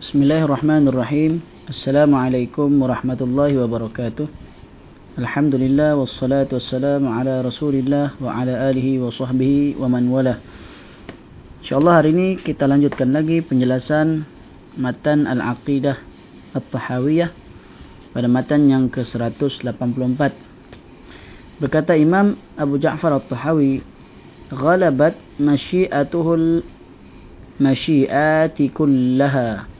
Bismillahirrahmanirrahim. Assalamualaikum warahmatullahi wabarakatuh. Alhamdulillah wassalatu wassalamu ala Rasulillah wa ala alihi wa sahbihi wa man wala. Insyaallah hari ini kita lanjutkan lagi penjelasan matan Al-Aqidah At-Tahawiyah pada matan yang ke-184. Berkata Imam Abu Ja'far At-Tahawi, "Ghalabat masyiatuhul masyiati kullaha."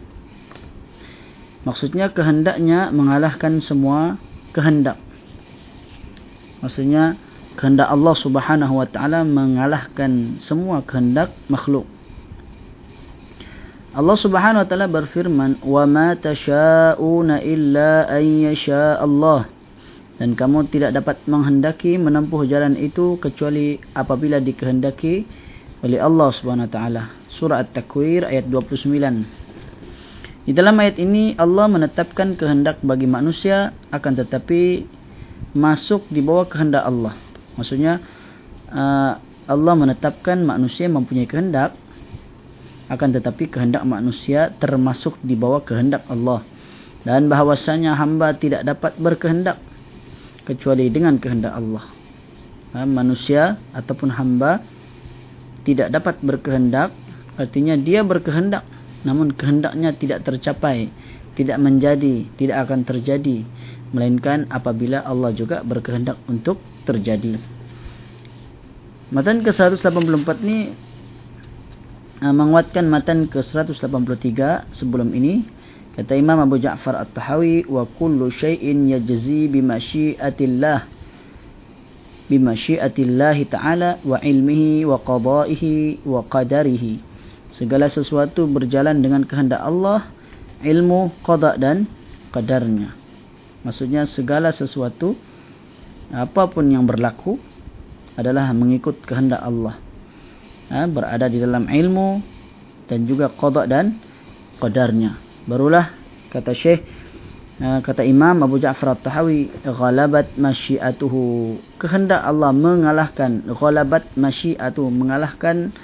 Maksudnya kehendaknya mengalahkan semua kehendak. Maksudnya kehendak Allah Subhanahu wa taala mengalahkan semua kehendak makhluk. Allah Subhanahu wa taala berfirman, "Wa ma tasyauna illa an yasha Allah." Dan kamu tidak dapat menghendaki menempuh jalan itu kecuali apabila dikehendaki oleh Allah Subhanahu wa taala. Surah At-Takwir ayat 29. Di dalam ayat ini Allah menetapkan kehendak bagi manusia akan tetapi masuk di bawah kehendak Allah. Maksudnya uh, Allah menetapkan manusia mempunyai kehendak akan tetapi kehendak manusia termasuk di bawah kehendak Allah. Dan bahawasanya hamba tidak dapat berkehendak kecuali dengan kehendak Allah. Uh, manusia ataupun hamba tidak dapat berkehendak artinya dia berkehendak namun kehendaknya tidak tercapai tidak menjadi tidak akan terjadi. Melainkan apabila Allah juga berkehendak untuk terjadi. Matan ke-184 ni uh, menguatkan matan ke-183 sebelum ini. Kata Imam Abu Ja'far At-Tahawi wa kullu syai'in yajzi bimasyiatillah bimasyiatillah ta'ala wa ilmihi wa qada'ihi wa qadarihi segala sesuatu berjalan dengan kehendak Allah ilmu qada dan qadarnya. Maksudnya segala sesuatu apapun yang berlaku adalah mengikut kehendak Allah. Ha, berada di dalam ilmu dan juga qada dan qadarnya. Barulah kata Syekh ha, kata Imam Abu Ja'far At-Tahawi ghalabat masyiatuhu. Kehendak Allah mengalahkan ghalabat masyiatuhu mengalahkan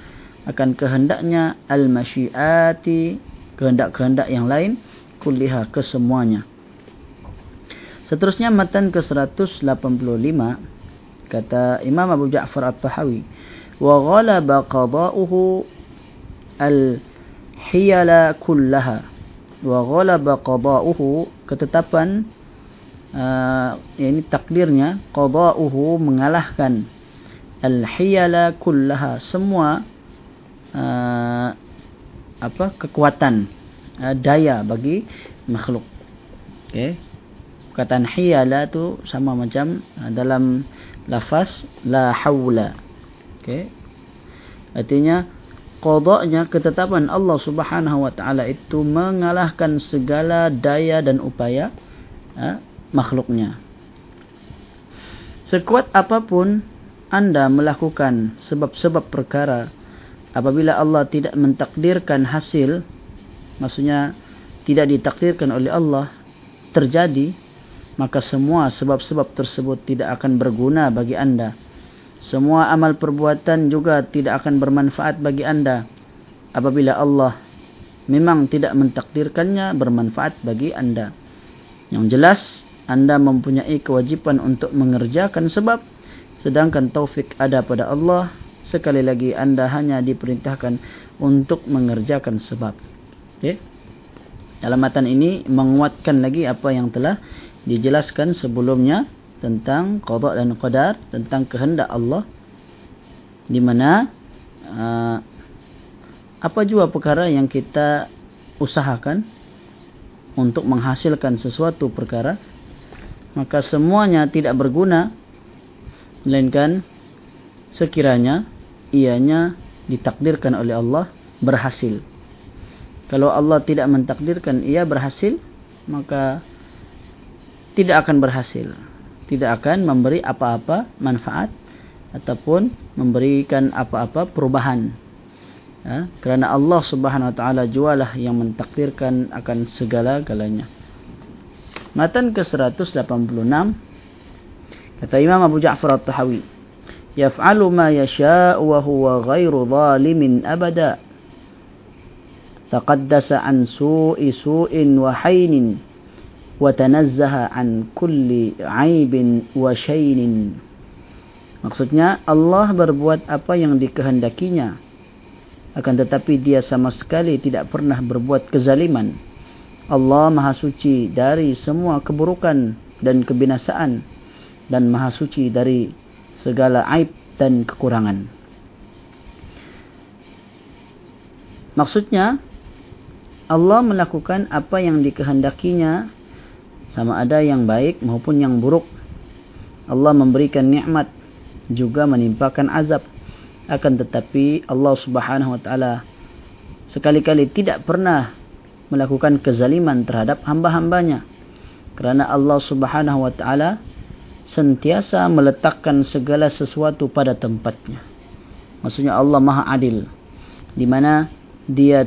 akan kehendaknya al-masyiati kehendak-kehendak yang lain kulliha kesemuanya. Seterusnya matan ke-185 kata Imam Abu Ja'far At-Tahawi wa ghalaba qada'uhu al-hiyala kullaha. Wa ghalaba qada'uhu ketetapan uh, ini takdirnya qada'uhu mengalahkan al-hiyala kullaha semua uh, apa kekuatan uh, daya bagi makhluk. Okey. Perkataan hiyala tu sama macam uh, dalam lafaz la haula. Okey. Artinya qadanya ketetapan Allah Subhanahu wa taala itu mengalahkan segala daya dan upaya uh, makhluknya. Sekuat apapun anda melakukan sebab-sebab perkara apabila Allah tidak mentakdirkan hasil maksudnya tidak ditakdirkan oleh Allah terjadi maka semua sebab-sebab tersebut tidak akan berguna bagi anda. Semua amal perbuatan juga tidak akan bermanfaat bagi anda. Apabila Allah memang tidak mentakdirkannya bermanfaat bagi anda. Yang jelas anda mempunyai kewajipan untuk mengerjakan sebab sedangkan taufik ada pada Allah sekali lagi anda hanya diperintahkan untuk mengerjakan sebab. Okay. Dalam matan ini menguatkan lagi apa yang telah dijelaskan sebelumnya tentang qada dan qadar, tentang kehendak Allah di mana uh, apa jua perkara yang kita usahakan untuk menghasilkan sesuatu perkara maka semuanya tidak berguna melainkan sekiranya ianya ditakdirkan oleh Allah berhasil. Kalau Allah tidak mentakdirkan ia berhasil, maka tidak akan berhasil. Tidak akan memberi apa-apa manfaat ataupun memberikan apa-apa perubahan. Ya, kerana Allah Subhanahu wa taala jualah yang mentakdirkan akan segala-galanya. Matan ke-186 kata Imam Abu Ja'far At-Tahawi yaf'alu ma yasha' wa huwa ghairu zalimin abada taqaddasa an su'i su'in wa hainin wa tanazzaha an kulli aibin wa shainin maksudnya Allah berbuat apa yang dikehendakinya. Akan tetapi dia sama sekali tidak pernah berbuat kezaliman. Allah maha suci dari semua keburukan dan kebinasaan dan maha suci dari segala aib dan kekurangan maksudnya Allah melakukan apa yang dikehendakinya sama ada yang baik maupun yang buruk. Allah memberikan nikmat juga menimpakan azab. Akan tetapi Allah Subhanahu wa taala sekali-kali tidak pernah melakukan kezaliman terhadap hamba-hambanya. Kerana Allah Subhanahu wa taala sentiasa meletakkan segala sesuatu pada tempatnya. Maksudnya Allah Maha Adil di mana dia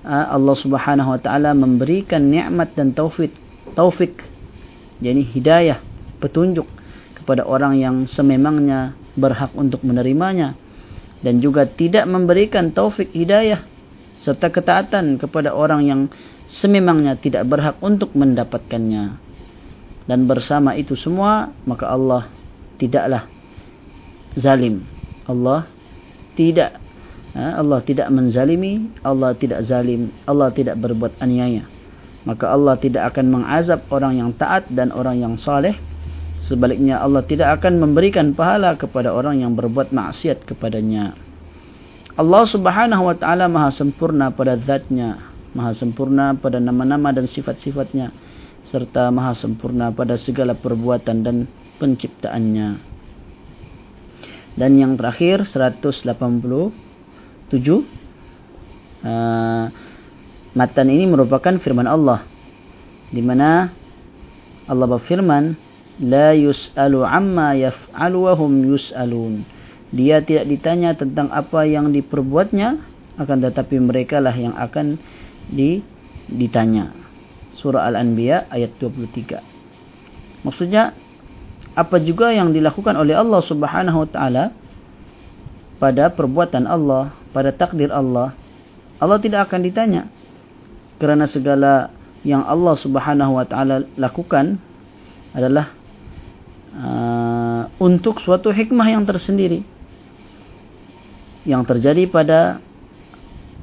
Ah, Allah Subhanahu wa taala memberikan nikmat dan taufik taufik yakni hidayah petunjuk kepada orang yang sememangnya berhak untuk menerimanya dan juga tidak memberikan taufik hidayah serta ketaatan kepada orang yang sememangnya tidak berhak untuk mendapatkannya dan bersama itu semua maka Allah tidaklah zalim Allah tidak Ha, Allah tidak menzalimi, Allah tidak zalim, Allah tidak berbuat aniaya. Maka Allah tidak akan mengazab orang yang taat dan orang yang saleh. Sebaliknya Allah tidak akan memberikan pahala kepada orang yang berbuat maksiat kepadanya. Allah subhanahu wa ta'ala maha sempurna pada zatnya. Maha sempurna pada nama-nama dan sifat-sifatnya. Serta maha sempurna pada segala perbuatan dan penciptaannya. Dan yang terakhir 180 tujuh. Uh, matan ini merupakan firman Allah di mana Allah berfirman la yus'alu amma yaf'alu wa hum yus'alun. Dia tidak ditanya tentang apa yang diperbuatnya akan tetapi mereka lah yang akan di, ditanya surah al-anbiya ayat 23 maksudnya apa juga yang dilakukan oleh Allah Subhanahu wa taala pada perbuatan Allah, pada takdir Allah, Allah tidak akan ditanya. Kerana segala yang Allah Subhanahu wa taala lakukan adalah uh, untuk suatu hikmah yang tersendiri. Yang terjadi pada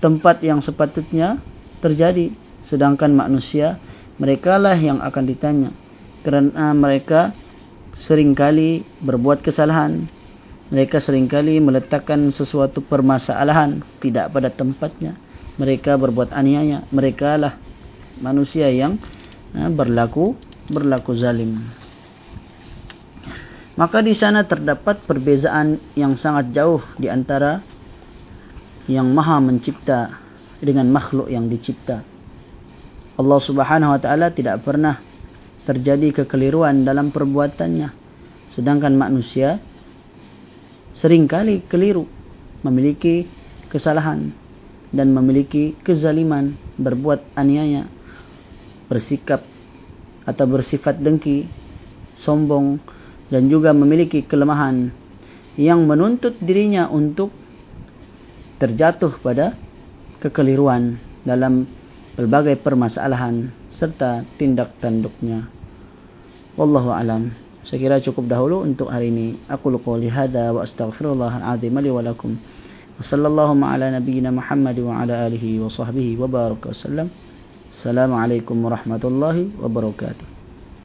tempat yang sepatutnya terjadi sedangkan manusia mereka lah yang akan ditanya kerana mereka seringkali berbuat kesalahan mereka seringkali meletakkan sesuatu permasalahan tidak pada tempatnya. Mereka berbuat aniaya. Mereka lah manusia yang ha, berlaku berlaku zalim. Maka di sana terdapat perbezaan yang sangat jauh di antara yang maha mencipta dengan makhluk yang dicipta. Allah subhanahu wa ta'ala tidak pernah terjadi kekeliruan dalam perbuatannya. Sedangkan manusia seringkali keliru memiliki kesalahan dan memiliki kezaliman berbuat aniaya bersikap atau bersifat dengki sombong dan juga memiliki kelemahan yang menuntut dirinya untuk terjatuh pada kekeliruan dalam berbagai permasalahan serta tindak tanduknya wallahu alam saya kira cukup dahulu untuk hari ini. Aku lupa lihada wa astaghfirullah al-azim li wa lakum. Wa sallallahu ala nabiyyina Muhammad wa ala alihi wa sahbihi wa baraka. Assalamualaikum warahmatullahi wabarakatuh.